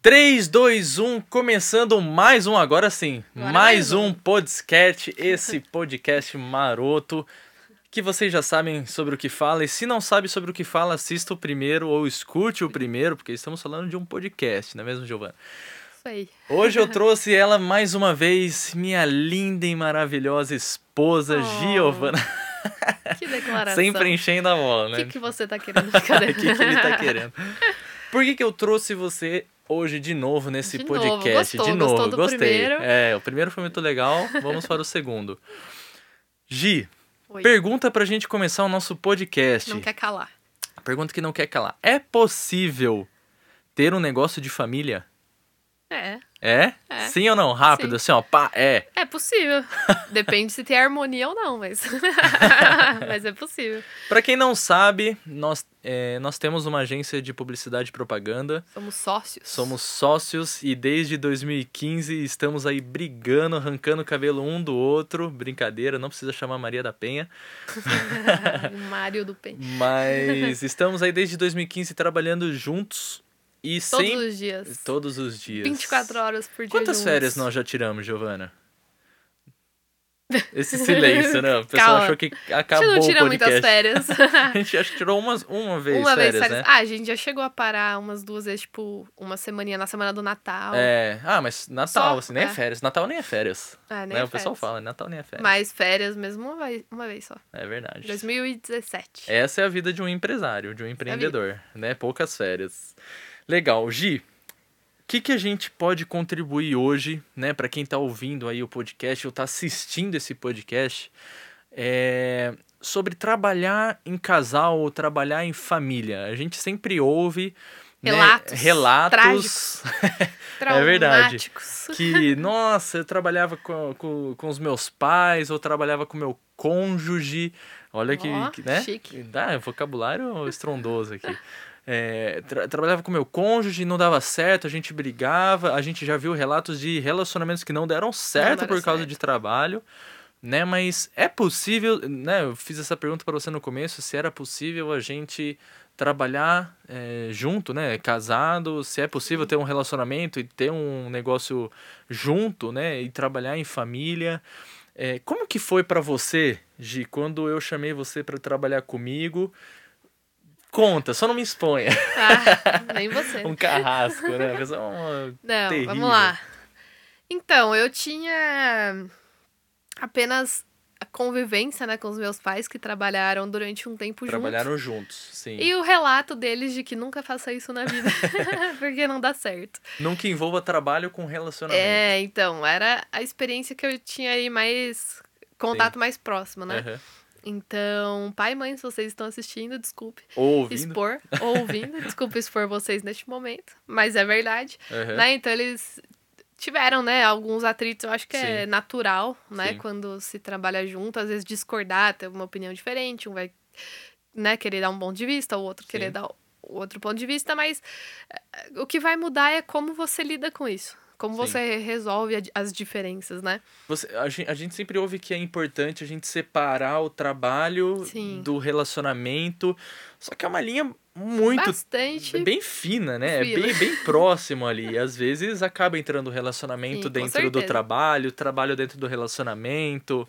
3, 2, 1, começando mais um, agora sim, Agora mais mais um um. podcast, esse podcast maroto, que vocês já sabem sobre o que fala, e se não sabe sobre o que fala, assista o primeiro ou escute o primeiro, porque estamos falando de um podcast, não é mesmo, Giovana? Isso aí. Hoje eu trouxe ela mais uma vez, minha linda e maravilhosa esposa, Oh. Giovana, Que declaração. sempre enchendo a bola, O né? que, que você tá querendo? O que, que ele tá querendo? Por que, que eu trouxe você hoje de novo nesse De novo, podcast? gostou, de novo, gostou gostei. primeiro? É, o primeiro foi muito legal. Vamos para o segundo. Gi, Oi. pergunta pra gente começar o nosso podcast. Não quer calar. Pergunta que não quer calar. É possível ter um negócio de família? É. É? É. Sim ou não? Rápido, assim, ó, pá, é. É possível. Depende se tem harmonia ou não, mas. mas é possível. Pra quem não sabe, nós, é, nós temos uma agência de publicidade e propaganda. Somos sócios. Somos sócios e desde 2015 estamos aí brigando, arrancando o cabelo um do outro. Brincadeira, não precisa chamar Maria da Penha. Mário do Pen. Mas estamos aí desde 2015 trabalhando juntos e Todos sempre. os dias. Todos os dias. 24 horas por dia. Quantas férias nós já tiramos, Giovana? Esse silêncio, né? O pessoal Calma. achou que A acabou gente não tira o podcast. muitas férias. A gente acho que tirou umas, uma vez uma vez férias, férias. né? Ah, a gente já chegou a parar umas duas vezes, tipo, uma semaninha na semana do Natal. É, ah, mas Natal, Só, assim, nem é. é. férias. Natal nem é férias. É, nem né? é o pessoal férias. fala, Natal nem é férias. Mas férias mesmo uma vez, uma vez só. É verdade. 2017. Essa é a vida de um empresário, de um empreendedor, né? Poucas férias. Legal, Gi. O que, que a gente pode contribuir hoje, né, para quem tá ouvindo aí o podcast ou tá assistindo esse podcast, é, sobre trabalhar em casal ou trabalhar em família? A gente sempre ouve né, Relatos relatos É verdade. Que, nossa, eu trabalhava com, com, com os meus pais, ou trabalhava com meu cônjuge. Olha que, Ó, que, né? chique. Dá, vocabulário estrondoso aqui. É, tra- trabalhava com meu cônjuge, não dava certo, a gente brigava, a gente já viu relatos de relacionamentos que não deram certo deram por causa certo. de trabalho, né? Mas é possível, né? Eu fiz essa pergunta para você no começo, se era possível a gente trabalhar é, junto, né? Casado, se é possível ter um relacionamento e ter um negócio junto, né? E trabalhar em família. É, como que foi para você, Gi, quando eu chamei você para trabalhar comigo? Conta, só não me exponha. Ah, nem você. um carrasco, né? Pessoa é uma- Não, terrível. vamos lá. Então, eu tinha apenas a convivência, né, com os meus pais que trabalharam durante um tempo juntos. Trabalharam juntos, sim. E o relato deles de que nunca faça isso na vida, porque não dá certo. Nunca envolva trabalho com relacionamento. É, então, era a experiência que eu tinha aí mais contato mais próximo, né? Aham. Então, pai e mãe, se vocês estão assistindo, desculpe Ou ouvindo. expor, ou ouvindo, desculpe expor vocês neste momento, mas é verdade. Aham. né? Então eles tiveram, né, alguns atritos, eu acho que é Sim. natural, né, Sim. quando se trabalha junto, às vezes discordar, ter uma opinião diferente, um vai, né, querer dar um ponto de vista, o outro querer Sim. dar o outro ponto de vista, mas eh, o que vai mudar é como você lida com isso. Como Sim. você resolve as diferenças, né? Você, a, gente, a gente sempre ouve que é importante a gente separar o trabalho Sim. do relacionamento. Só que é uma linha muito. Bastante. bem fina, né? É bem, bem próximo ali. Às vezes acaba entrando o relacionamento Sim, dentro do trabalho, trabalho dentro do relacionamento.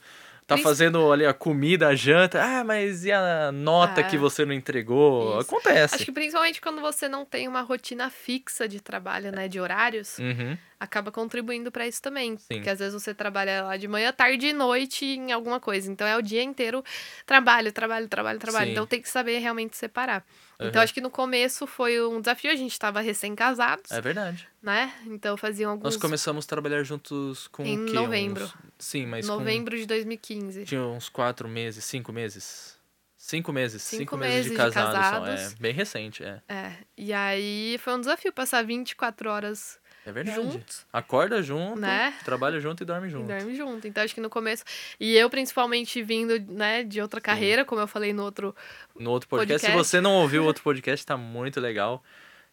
Tá fazendo ali a comida, a janta. Ah, mas e a nota Ah, que você não entregou? isso. Acontece. Acho que principalmente quando você não tem uma rotina fixa de trabalho, né, de horários, Uhum. Acaba contribuindo pra isso também. Sim. Porque às vezes você trabalha lá de manhã, tarde e noite em alguma coisa. Então é o dia inteiro trabalho, trabalho, trabalho, trabalho. Sim. Então tem que saber realmente separar. Então Aham. acho que no começo foi um desafio. A gente estava recém-casados, É verdade. né? Então faziam alguns. Nós começamos a trabalhar juntos com Em o novembro. Uns- Sim, mas com- novembro de 2015. Tinha uns quatro meses, cinco meses. Cinco meses, cinco, Cinco meses, de meses de casado só. É casados. bem recente, é. É. E aí foi um desafio passar 24 horas É verdade. juntos. Acorda junto, Né? trabalha junto e dorme E junto. dorme junto. Então, acho que no começo. E eu, principalmente, vindo, né, de outra carreira, como eu falei no outro. No outro podcast, se Podcast. você não ouviu o outro podcast, tá muito legal.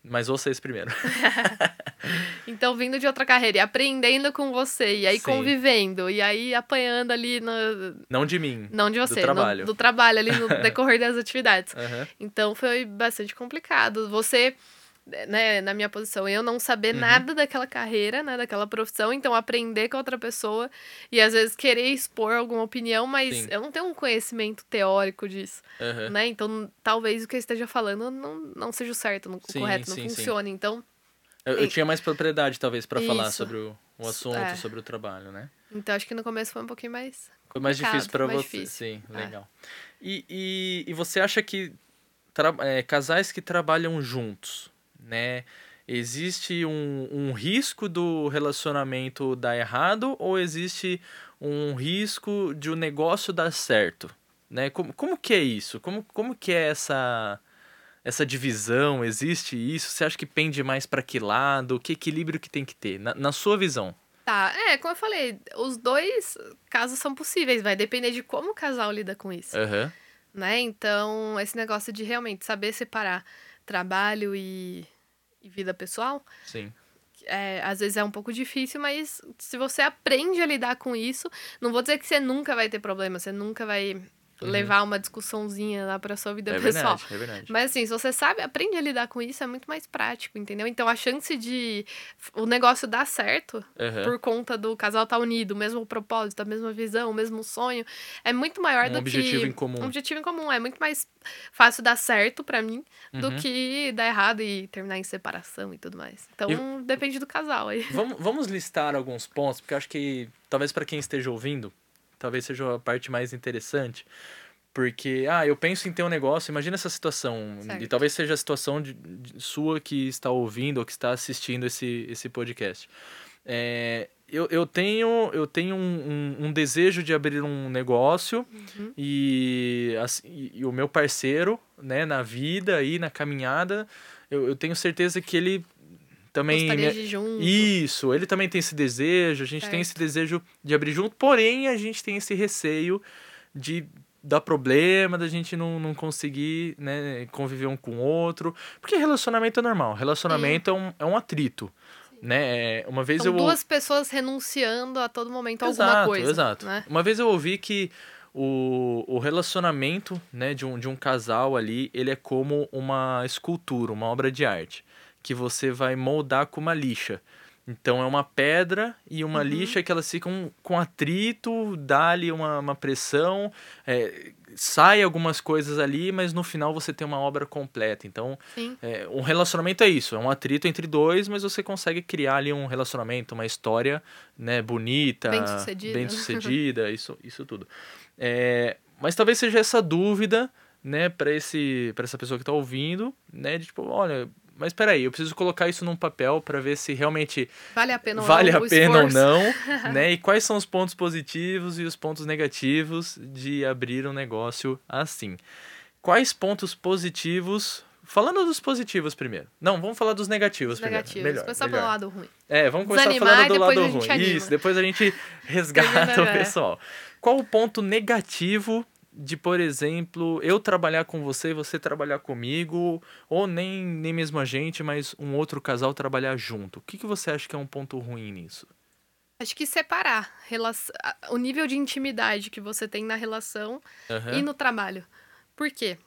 Mas ouça esse primeiro. Então, vindo de outra carreira e aprendendo com você, e aí Sim. convivendo, e aí apanhando ali no. Não de mim. Não de você, no- trabalho. do trabalho ali no decorrer das atividades. Aham. Então foi bastante complicado. Você né, na minha posição, eu não saber Uhum. nada daquela carreira, né, daquela profissão, então aprender com outra pessoa e às vezes querer expor alguma opinião, mas Sim. eu não tenho um conhecimento teórico disso, Aham. né? Então talvez o que eu esteja falando não, não seja o certo, não, o Sim, correto, não sim, sim. funcione. Então, Eu, eu tinha mais propriedade, talvez, pra falar sobre o, o assunto, É. sobre o trabalho, né? então acho que no começo foi um pouquinho mais Foi mais difícil mais você. difícil. Sim, É. legal. E, e, e você acha que é, casais que trabalham juntos, né? Existe um, um risco do relacionamento dar errado ou existe um risco de o negócio dar certo? Né? Como, como que é isso? Como, como que é essa, essa divisão? Existe isso? Você acha que pende mais para que lado? Que equilíbrio que tem que ter? Na, na sua visão. Tá, é, como eu falei, os dois casos são possíveis, vai depender de como o casal lida com isso, Aham. né? Então, esse negócio de realmente saber separar trabalho e, e vida pessoal, Sim. é, às vezes é um pouco difícil, mas se você aprende a lidar com isso, não vou dizer que você nunca vai ter problema, você nunca vai levar uma discussãozinha lá pra sua vida Uhum. É pessoal. verdade, é verdade. Mas assim, se você sabe, aprende a lidar com isso, é muito mais prático, entendeu? Então a chance de o negócio dar certo Aham. por conta do casal estar unido, o mesmo propósito, a mesma visão, o mesmo sonho, é muito maior Um do objetivo que em comum. um objetivo em comum. É muito mais fácil dar certo pra mim do Uhum. que dar errado e terminar em separação e tudo mais. Então depende do casal aí. Vamos, vamos listar alguns pontos, porque eu acho que talvez para quem esteja ouvindo, talvez seja a parte mais interessante. Porque, ah, eu penso em ter um negócio, imagina essa situação, e Certo. talvez seja a situação de, de- sua que está ouvindo ou que está assistindo esse, esse podcast. É, eu, eu tenho, eu tenho um, um, um desejo de abrir um negócio Uhum. e, assim, e, e o meu parceiro, né, na vida e na caminhada, eu, eu tenho certeza que ele também Gostaria de junto. isso, ele também tem esse desejo, a gente tem esse desejo de abrir junto, porém a gente tem esse receio de dar problema, da gente não, não conseguir né, conviver um com o outro. Porque relacionamento é normal, relacionamento é um, é um atrito. Né? É, Uma vez São eu. duas pessoas renunciando a todo momento a alguma Exato, coisa. exato. Né? Uma vez eu ouvi que o, o relacionamento né, de, um, de um casal ali, ele é como uma escultura, uma obra de arte, que você vai moldar com uma lixa. Então é uma pedra e uma Uhum. lixa que elas ficam com atrito, dá ali uma, uma pressão, é, sai algumas coisas ali, mas no final você tem uma obra completa. Então é, um relacionamento é isso, é um atrito entre dois, mas você consegue criar ali um relacionamento, uma história, né, bonita, Bem-sucedida. bem-sucedida, isso, isso tudo. É, mas talvez seja essa dúvida, né, para essa pessoa que tá ouvindo, né, de tipo, olha, mas peraí, eu preciso colocar isso num papel para ver se realmente Vale a pena ou vale não a pena ou não, né? E quais são os pontos positivos e os pontos negativos de abrir um negócio assim. Quais pontos positivos Falando dos positivos primeiro. Não, vamos falar dos negativos, Os negativos. primeiro. Melhor, Começar melhor. pelo lado ruim. É, vamos começar Desanimar falando do lado ruim. anima. Isso, depois a gente resgata o é. pessoal. Qual o ponto negativo de, por exemplo, eu trabalhar com você você trabalhar comigo, ou nem, nem mesmo a gente, mas um outro casal trabalhar junto? O que, que você acha que é um ponto ruim nisso? Acho que separar relação, o nível de intimidade que você tem na relação Aham. e no trabalho. Por quê?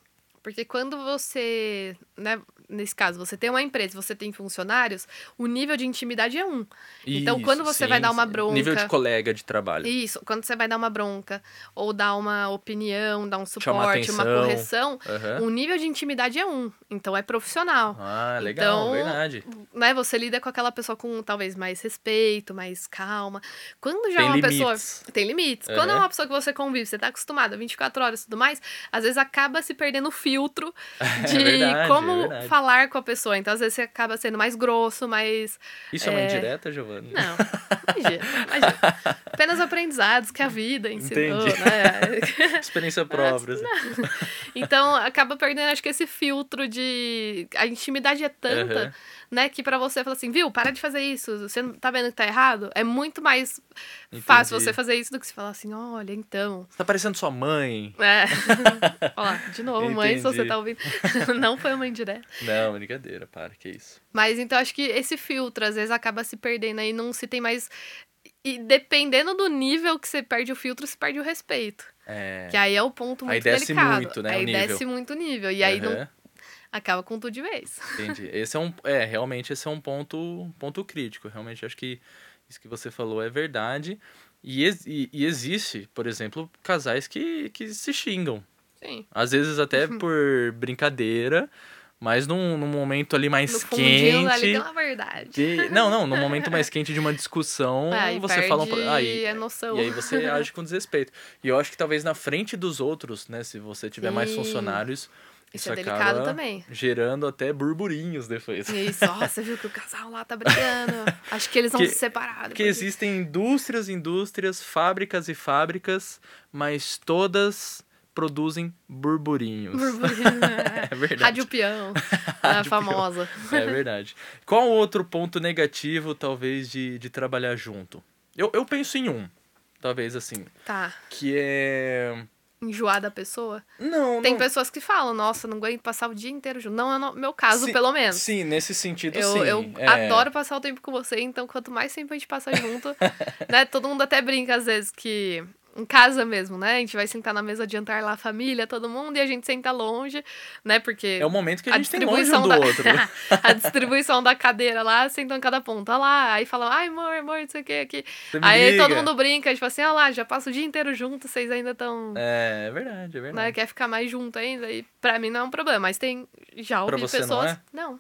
Porque quando você, né, nesse caso, você tem uma empresa, você tem funcionários, o nível de intimidade é um. Então, Isso, quando você vai sim, dar uma bronca- Nível de colega de trabalho. Isso, quando você vai dar uma bronca, ou dar uma opinião, dar um suporte, uma correção, Aham. o nível de intimidade é um. Então é profissional. Ah, legal, Então, verdade. Né, você lida com aquela pessoa com talvez mais respeito, mais calma. Quando já Tem é uma limites. pessoa. Tem limites. Quando é uma pessoa que você convive, você tá acostumado a 24 horas e tudo mais, às vezes acaba se perdendo o filtro de verdade, como é verdade. Falar com a pessoa. Então, às vezes, você acaba sendo mais grosso, mais. Isso é uma é, indireta, Giovana? Não, imagina, imagina. Apenas aprendizados que a vida ensinou, Entendi. né? Experiência própria. assim. Então acaba perdendo, acho que esse filtro de. A intimidade é tanta, Aham. Né? Que pra você falar assim, viu, para de fazer isso. Você não tá vendo que tá errado? É muito mais fácil Entendi. você fazer isso do que você falar assim, olha, então. Você tá parecendo sua mãe. É. Olha lá, de novo, mãe, se você Entendi. tá ouvindo. não foi uma indireta. Não, brincadeira, para, que isso. Mas então acho que esse filtro às vezes acaba se perdendo aí, não se tem mais. E dependendo do nível que você perde o filtro, se perde o respeito. É. Que aí é o ponto Aí muito desce delicado. muito, né, Aí nível. desce muito o nível. E aí não. Acaba com tudo de vez. Entendi. Esse é um. É, realmente esse é um ponto, ponto crítico. Realmente acho que isso que você falou é verdade. E, e, e existe, por exemplo, casais que, que se xingam. Sim. Às vezes até por brincadeira, mas num, num momento ali mais No quente. ali uma verdade. de- não, não, num momento mais quente de uma discussão, Aí você fala um. Aí, a noção. e aí você age com desrespeito. E eu acho que talvez na frente dos outros, né? Se você tiver mais Sim. funcionários, Isso isso, é delicado também. gerando até burburinhos depois. Isso, ó, você viu que o casal lá tá brigando. Acho que eles vão Que- se separar. Disso. existem indústrias, indústrias, fábricas e fábricas, mas todas produzem burburinhos. Burburinho. É verdade. Rádio peão. a famosa. É verdade. Qual outro ponto negativo, talvez, de, de trabalhar junto? Eu, eu penso em um, talvez assim, Tá. que é. Enjoar da pessoa. Não, Tem não. pessoas que falam, nossa, não aguento passar o dia inteiro junto. Não é o meu caso, Sim, pelo menos. Sim, nesse sentido, Eu, sim. eu É. adoro passar o tempo com você, então quanto mais tempo a gente passa junto, né? Todo mundo até brinca às vezes que em casa mesmo, né? A gente vai sentar na mesa de jantar lá, a família, todo mundo, e a gente senta longe, né? Porque É o momento que a gente tem longe um do da outro. a distribuição da cadeira lá, sentam em cada ponta lá, aí falam, ai, amor, amor, não sei o que aqui. Aí liga. todo mundo brinca, tipo assim, ó lá, já passa o dia inteiro junto, vocês ainda estão É, é verdade, é né, verdade. quer ficar mais junto ainda, e pra mim não é um problema, mas tem, já ouvi você não pessoas, é? não,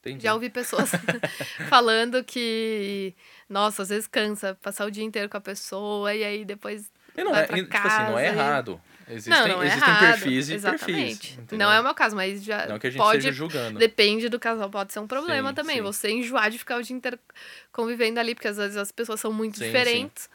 Entendi. já ouvi pessoas falando que, nossa, às vezes cansa passar o dia inteiro com a pessoa e aí depois E não é, e, tipo assim, não é casa errado. Existem, não, não é existem errado. perfis e Exatamente. perfis. entendeu? Não é o meu caso, mas já Não que a gente pode esteja julgando. Depende do casal, pode ser um problema Sim, também. sim. Você enjoar de ficar o dia inteiro convivendo ali, porque às vezes as pessoas são muito Sim, diferentes.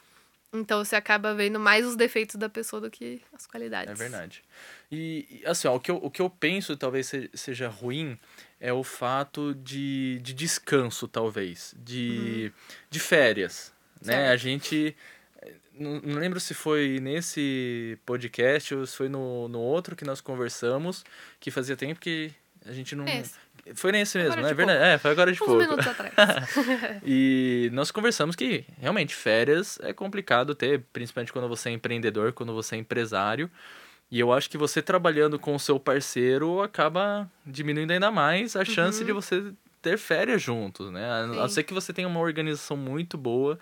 Então você acaba vendo mais os defeitos da pessoa do que as qualidades. É verdade. E, assim, ó, o, que eu, o que eu penso talvez se- seja ruim é o fato de, de descanso, talvez. De, de férias. Né? Uhum. A gente. Não, não lembro se foi nesse podcast ou se foi no, no outro que nós conversamos, que fazia tempo que a gente não. Esse. Foi nesse mesmo, né? De verdade. É, foi agora de Uns pouco. minutos atrás. E nós conversamos que realmente férias é complicado ter, principalmente quando você é empreendedor, quando você é empresário. E eu acho que você trabalhando com o seu parceiro acaba diminuindo ainda mais a chance de você ter férias juntos, né? A não Uhum. Sim. ser que você tenha uma organização muito boa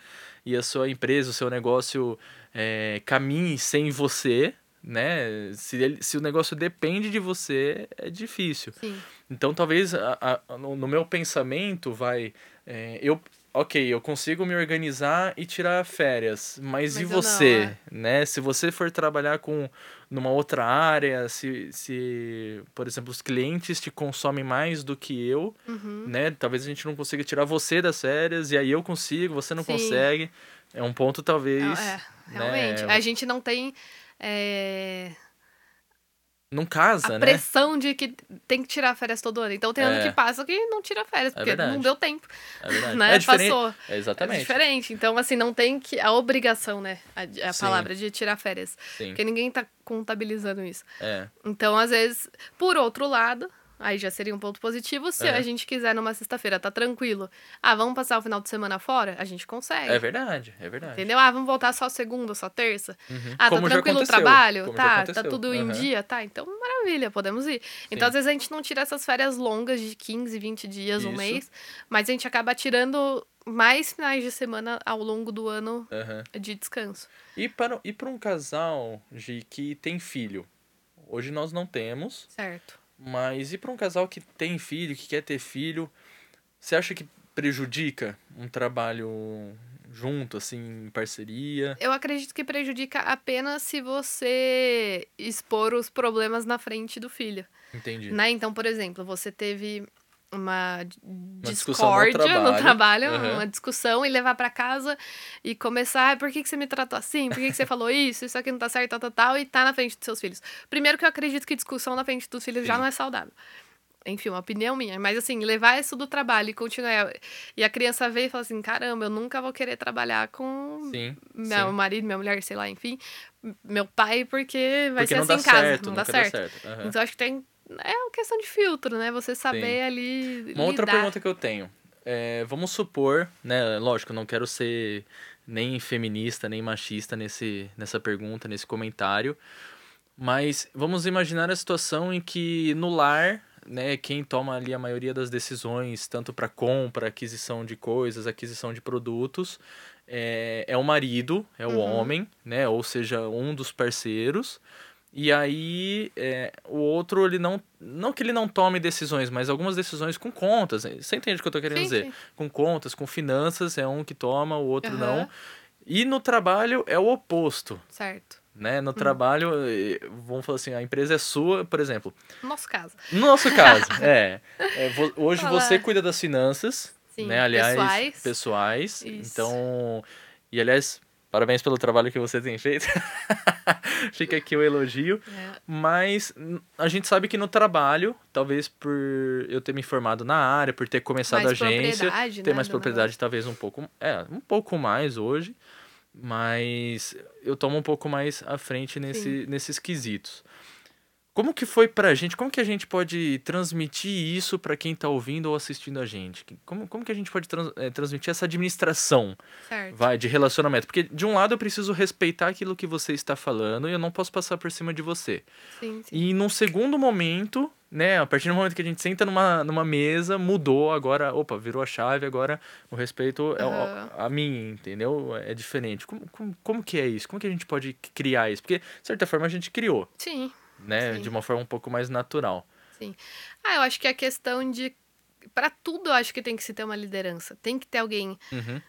e a sua empresa, o seu negócio é, caminhe sem você, né? Se, ele- se o negócio depende de você, é difícil. Sim. Então, talvez a- a- no, no meu pensamento vai. é, eu, ok, eu consigo me organizar e tirar férias, mas, Mas e eu não, você? é. né? Se você for trabalhar com numa outra área, se, se, por exemplo, os clientes te consomem mais do que eu, Uhum. né? Talvez a gente não consiga tirar você das férias e aí eu consigo, você não Sim. consegue. É um ponto, talvez. É, realmente. né, A gente não tem é, Não casa, a né? pressão de que tem que tirar férias todo ano. Então tem ano É. que passa que não tira férias, porque verdade. não deu tempo. É verdade. né? É diferente. Passou. É É exatamente. diferente. Então, assim, não tem que. A obrigação, né? A, a palavra de tirar férias. Sim. Porque ninguém tá contabilizando isso. É. Então, às vezes, por outro lado, aí já seria um ponto positivo. Se É. a gente quiser numa sexta-feira, tá tranquilo. Ah, vamos passar o final de semana fora? A gente consegue. É verdade, é verdade. Entendeu? Ah, vamos voltar só segunda, só terça? Uhum. Ah, Como tá tranquilo o trabalho? como Tá, tá tudo em Aham. dia? Tá, então maravilha, podemos ir. Então, às vezes, a gente não tira essas férias longas de 15, 20 dias, um Isso. mês, mas a gente acaba tirando mais finais de semana ao longo do ano Aham. de descanso. E para, e para um casal, Gi, que tem filho? Hoje nós não temos, Certo. Mas e para um casal que tem filho, que quer ter filho, você acha que prejudica um trabalho junto, assim, em parceria? Eu acredito que prejudica apenas se você expor os problemas na frente do filho. Entendi. Né? Então, por exemplo, você teve uma discussão no discórdia no trabalho. trabalho, Aham. uma discussão e levar pra casa e começar, "Ah, por que, que você me tratou assim? Por que, que você falou isso? Isso aqui não tá certo, tal, tal, tal, e tá na frente dos seus filhos. Primeiro que eu acredito que discussão na frente dos filhos já Sim. não é saudável. Enfim, uma opinião minha. Mas assim, levar isso do trabalho e continuar. E a criança vê e fala assim: caramba, eu nunca vou querer trabalhar com Sim. meu sim. marido, minha mulher, sei lá, enfim, meu pai, porque vai Porque ser assim em casa. certo, não dá certo. dá certo. Aham. Então acho que tem. É uma questão de filtro, né? Você saber ali. Uma outra lidar. pergunta que eu tenho. É, vamos supor, né? Lógico, não quero ser nem feminista, nem machista nesse, nessa pergunta, nesse comentário. Mas vamos imaginar a situação em que no lar né, quem toma ali a maioria das decisões, tanto para compra, aquisição de coisas, aquisição de produtos, é, é o marido, é o Uhum. homem, né? Ou seja, um dos parceiros. E aí, é, o outro, ele não. Não que ele não tome decisões, mas algumas decisões com contas. Você entende o que eu tô querendo Sim, dizer? sim. Com contas, com finanças, é um que toma, o outro Aham. não. E no trabalho é o oposto, Certo. né? No trabalho, eh, vamos falar assim, a empresa é sua, por exemplo. No nosso caso. No nosso caso, é. é, vo- hoje Fala. você cuida das finanças, Sim, né? Aliás, pessoais. pessoais. Isso. Então, e aliás, parabéns pelo trabalho que você tem feito. Fica aqui o elogio. É. Mas a gente sabe que no trabalho, talvez por eu ter me formado na área, por ter começado Mais a agência, ter né, mais propriedade talvez um pouco, é, um pouco mais hoje, mas eu tomo um pouco mais à frente nesse, nesses quesitos. Como que foi pra gente? Como que a gente pode transmitir isso pra quem tá ouvindo ou assistindo a gente? Como, como que a gente pode trans- eh, transmitir essa administração Certo. vai de relacionamento? Porque de um lado eu preciso respeitar aquilo que você está falando e eu não posso passar por cima de você. Sim, sim. E num segundo momento, né, a partir do momento que a gente senta numa, numa mesa, mudou, agora, opa, virou a chave, agora o respeito é Aham. a mim, entendeu? É diferente. Como, como, como que é isso? Como que a gente pode criar isso? Porque, de certa forma, a gente criou, Sim. Né, Sim. de uma forma um pouco mais natural. Ah, eu acho que a questão de. Pra tudo, eu acho que tem que se ter uma liderança. Tem que ter alguém Uhum.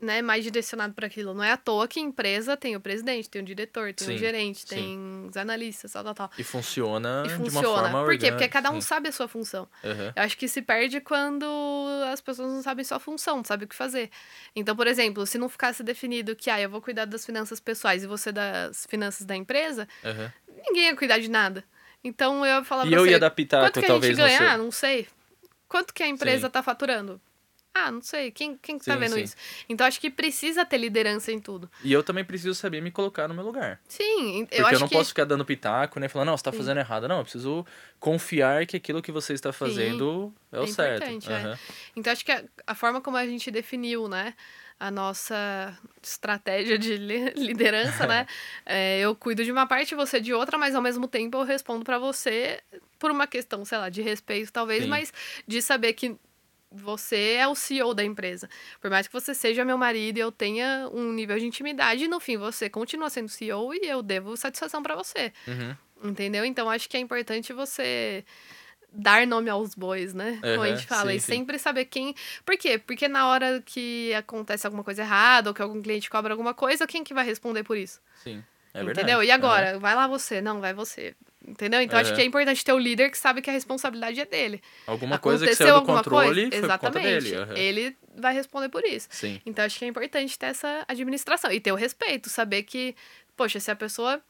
Né, mais direcionado para aquilo. Não é à toa que empresa tem o presidente, tem o diretor, tem Sim, o gerente, sim. tem os analistas, tal, tal, tal. E funciona, E de uma funciona. forma Por quê? Porque cada um sim. sabe a sua função. Aham. Eu acho que se perde quando as pessoas não sabem sua função, não sabem o que fazer. Então, por exemplo, se não ficasse definido que ah, eu vou cuidar das finanças pessoais e você das finanças da empresa, Aham. ninguém ia cuidar de nada. Então eu ia falar E eu você, ia dar pitaco, quanto que a talvez, gente ganha? no seu- Ah, não sei. Quanto que a empresa Sim. tá faturando? Ah, não sei. Quem, quem que tá Sim, vendo sim. isso? Então acho que precisa ter liderança em tudo. E eu também preciso saber me colocar no meu lugar. Sim, Porque eu eu, acho não que posso ficar dando pitaco, né? Falando, não, você tá Sim. fazendo errado. Não, eu preciso confiar que aquilo que você está fazendo é o é certo. importante, é. Então, acho que a, a forma como a gente definiu, né, a nossa estratégia de li- liderança, né, é, eu cuido de uma parte, você de outra, mas ao mesmo tempo eu respondo pra você por uma questão, sei lá, de respeito talvez, Sim. mas de saber que você é o CEO da empresa. Por mais que você seja meu marido e eu tenha um nível de intimidade, no fim você continua sendo CEO e eu devo satisfação pra você. Uhum. Entendeu? Então acho que é importante você dar nome aos bois, né? Como a gente fala. sim, e sim. sempre saber quem. Por quê? Porque na hora que acontece alguma coisa errada ou que algum cliente cobra alguma coisa, quem que vai responder por isso? Sim. É verdade. Entendeu? E agora? Vai lá você. Não, vai você. Entendeu? Então acho Aham. que é importante ter o líder que sabe que a responsabilidade é dele. Alguma coisa que Aconteceu saiu do controle coisa? Exatamente. dele. aham. Ele vai responder por isso. Sim. Então acho que é importante ter essa administração e ter o respeito, saber que, poxa, se a pessoa,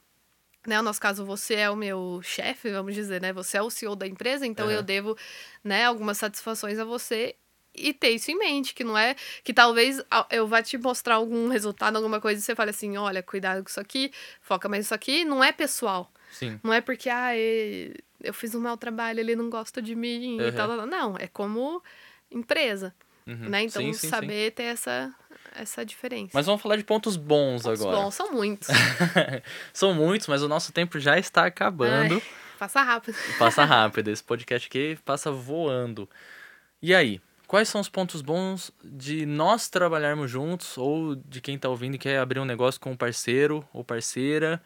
né, no nosso caso você é o meu chefe, vamos dizer, né, você é o CEO da empresa, então eu devo, né, algumas satisfações a você e ter isso em mente, que não é que talvez eu vá te mostrar algum resultado, alguma coisa e você fale assim, olha, cuidado com isso aqui, foca mais nisso aqui, não é pessoal. Sim. Não é porque, ah, e- eu fiz um mau trabalho, ele não gosta de mim e Aham. tal. Não, é como empresa, Uhum. né? Então, sim, sim, sim. saber ter essa, essa diferença. Mas vamos falar de pontos bons Pontos agora. bons, são muitos. São muitos, mas o nosso tempo já está acabando. Passa rápido. Passa rápido. Esse podcast aqui passa voando. E aí? Quais são os pontos bons de nós trabalharmos juntos ou de quem está ouvindo e quer abrir um negócio com um parceiro ou parceira?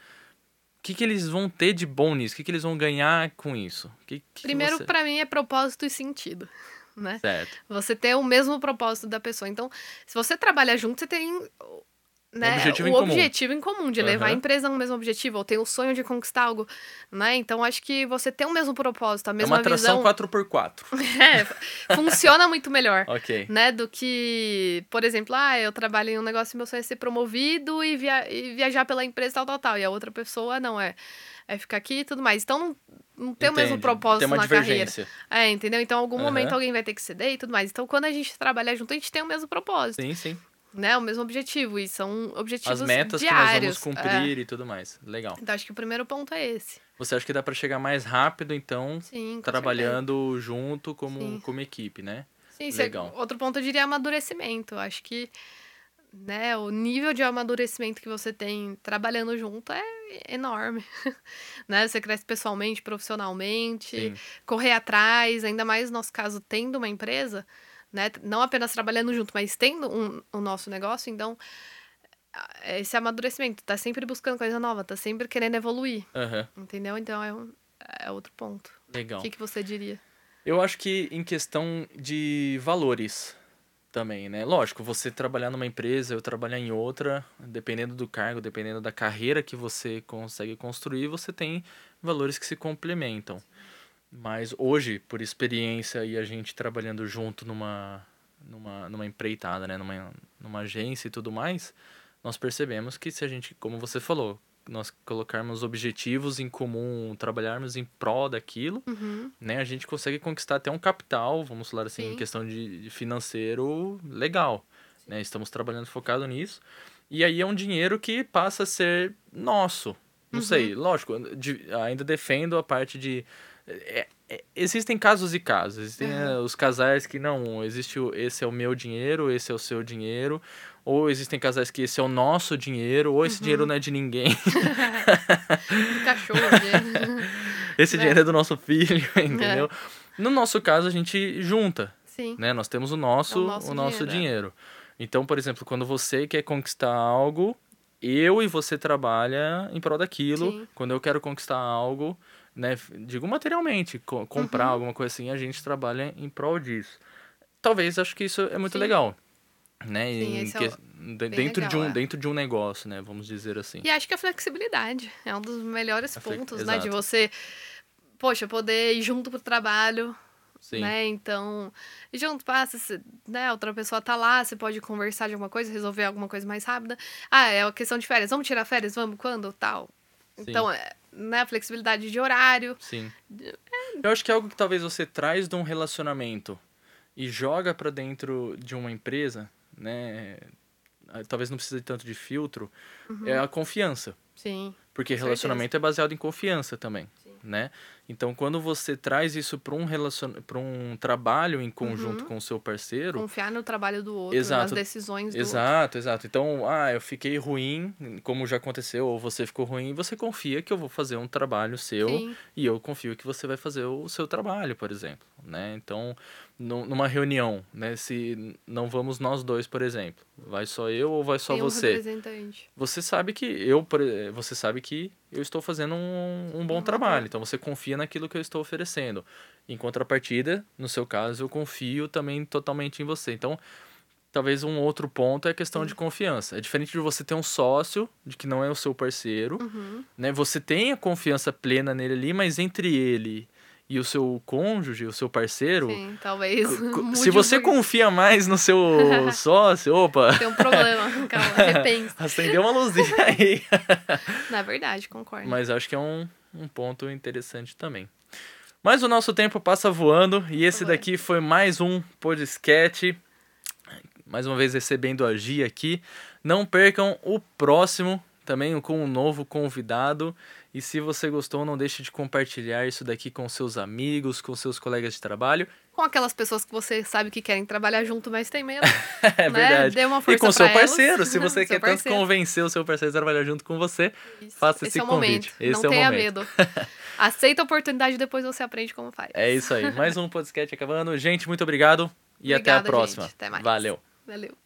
O que, que eles vão ter de bom nisso? O que, que eles vão ganhar com isso? Que, que Primeiro, você... pra mim, é propósito e sentido, né? Certo. Você ter o mesmo propósito da pessoa. Então, se você trabalha junto, você tem né, objetivo o em comum. objetivo em comum, de levar a empresa no mesmo objetivo, ou tem o sonho de conquistar algo, né? Então, acho que você tem o mesmo propósito, a É mesma uma atração visão. 4x4. É, funciona muito melhor. ok. né, do que, por exemplo, ah, eu trabalho em um negócio e meu sonho é ser promovido e, via e viajar pela empresa tal, tal, tal. E a outra pessoa não é. É ficar aqui e tudo mais. Então não, tem o mesmo Entendi. propósito na carreira. É, entendeu? Então, em algum Aham. momento alguém vai ter que ceder e tudo mais. Então, quando a gente trabalha junto, a gente tem o mesmo propósito, Sim, sim. Né? O mesmo objetivo. E são objetivos As metas diários. que nós vamos é. cumprir e tudo mais. Legal. Então, acho que o primeiro ponto é esse. Você acha que dá para chegar mais rápido, então, Sim, trabalhando junto como, Sim. como equipe, né? Sim, Legal. outro ponto eu diria é amadurecimento. Acho que né, o nível de amadurecimento que você tem trabalhando junto é enorme, né? Você cresce pessoalmente, profissionalmente, Sim. correr atrás, ainda mais no nosso caso, tendo uma empresa, né? Não apenas trabalhando junto, mas tendo um, o nosso negócio, então a- esse amadurecimento, tá sempre buscando coisa nova, tá sempre querendo evoluir, Aham. entendeu? Então é, um, é outro ponto. Legal. O que, que você diria? Eu acho que em questão de valores também, né? Lógico, você trabalhar numa empresa, eu trabalhar em outra, dependendo do cargo, dependendo da carreira que você consegue construir, você tem valores que se complementam. Mas hoje, por experiência e a gente trabalhando junto numa, numa, numa empreitada, né? Numa, numa agência e tudo mais, nós percebemos que se a gente, como você falou, nós colocarmos objetivos em comum, trabalharmos em prol daquilo, Uhum. né, a gente consegue conquistar até um capital, vamos falar assim, Sim. em questão de financeiro legal. Né? Estamos trabalhando focado nisso. E aí é um dinheiro que passa a ser nosso. Não Uhum. sei, lógico, de- ainda defendo a parte de. É- é- existem casos e casos. Existem é, os casais que não, existe o, esse é o meu dinheiro, esse é o seu dinheiro. Ou existem casais que esse é o nosso dinheiro, ou esse Uhum. dinheiro não é de ninguém. Cachorro, né? esse É. dinheiro é do nosso filho, entendeu? No nosso caso, a gente junta. Sim. né? Nós temos o nosso, É o o nosso nosso, dinheiro, é. dinheiro. Então, por exemplo, quando você quer conquistar algo, eu e você trabalha em prol daquilo. Sim. Quando eu quero conquistar algo, né, digo materialmente, co- comprar Uhum. alguma coisa assim, a gente trabalha em prol disso. Talvez acho que isso é muito Sim. legal, né? Sim, é que- de- dentro de legal, um é. dentro de um negócio, né? Vamos dizer assim. E acho que a flexibilidade é um dos melhores A pontos, né? De você, poxa, poder ir junto pro trabalho, Sim. né? Então, junto, passa, se, né? Outra pessoa tá lá, você pode conversar de alguma coisa, resolver alguma coisa mais rápida. Ah, é uma questão de férias. Vamos tirar férias? Vamos? Quando? Tal. Sim. Então, é, né? Flexibilidade de horário. Sim. Eu acho que é algo que talvez você traz de um relacionamento e joga pra dentro de uma empresa, né? ah, Talvez não precise tanto de filtro, é a confiança. Sim. Porque Com certeza. relacionamento é baseado em confiança também, Sim. né? Então, quando você traz isso para um relacion... para um trabalho em conjunto Uhum. com o seu parceiro, Confiar no trabalho do outro, Exato. nas decisões do outro. Exato, exato. Então, ah, eu fiquei ruim, como já aconteceu, ou você ficou ruim, você confia que eu vou fazer um trabalho seu Sim. e eu confio que você vai fazer o seu trabalho, por exemplo, né? Então, nu- numa reunião, né, se não vamos nós dois, por exemplo, vai só eu ou vai só Tem um você? representante. Você sabe que eu, por- você sabe que eu estou fazendo um, um bom Uhum. trabalho, então você confia naquilo que eu estou oferecendo. Em contrapartida, no seu caso, eu confio também totalmente em você. Então, talvez um outro ponto é a questão de confiança. É diferente de você ter um sócio, de que não é o seu parceiro, Uhum. né? Você tem a confiança plena nele ali, mas entre ele e o seu cônjuge, o seu parceiro, Sim, talvez. se você confia mais no seu sócio, opa, Tem um problema, calma, repensa. acendeu uma luzinha aí. Na verdade, concordo. Mas acho que é um, um ponto interessante também. Mas o nosso tempo passa voando e esse Vai. daqui foi mais um podcast. Mais uma vez recebendo a Gia aqui. Não percam o próximo, também com um novo convidado. E se você gostou, não deixe de compartilhar isso daqui com seus amigos, com seus colegas de trabalho. Com aquelas pessoas que você sabe que querem trabalhar junto, mas tem medo. É né? verdade. Dê uma E força com seu pra elas. parceiro, se você quer tanto parceiro. convencer o seu parceiro a trabalhar junto com você, Isso. faça Esse esse é o convite. momento. Esse não é tenha momento. medo. Aceita a oportunidade, depois você aprende como faz. É isso aí. Mais um podcast acabando. Gente, muito obrigado e até a Obrigada, próxima. Até mais. Valeu. Valeu.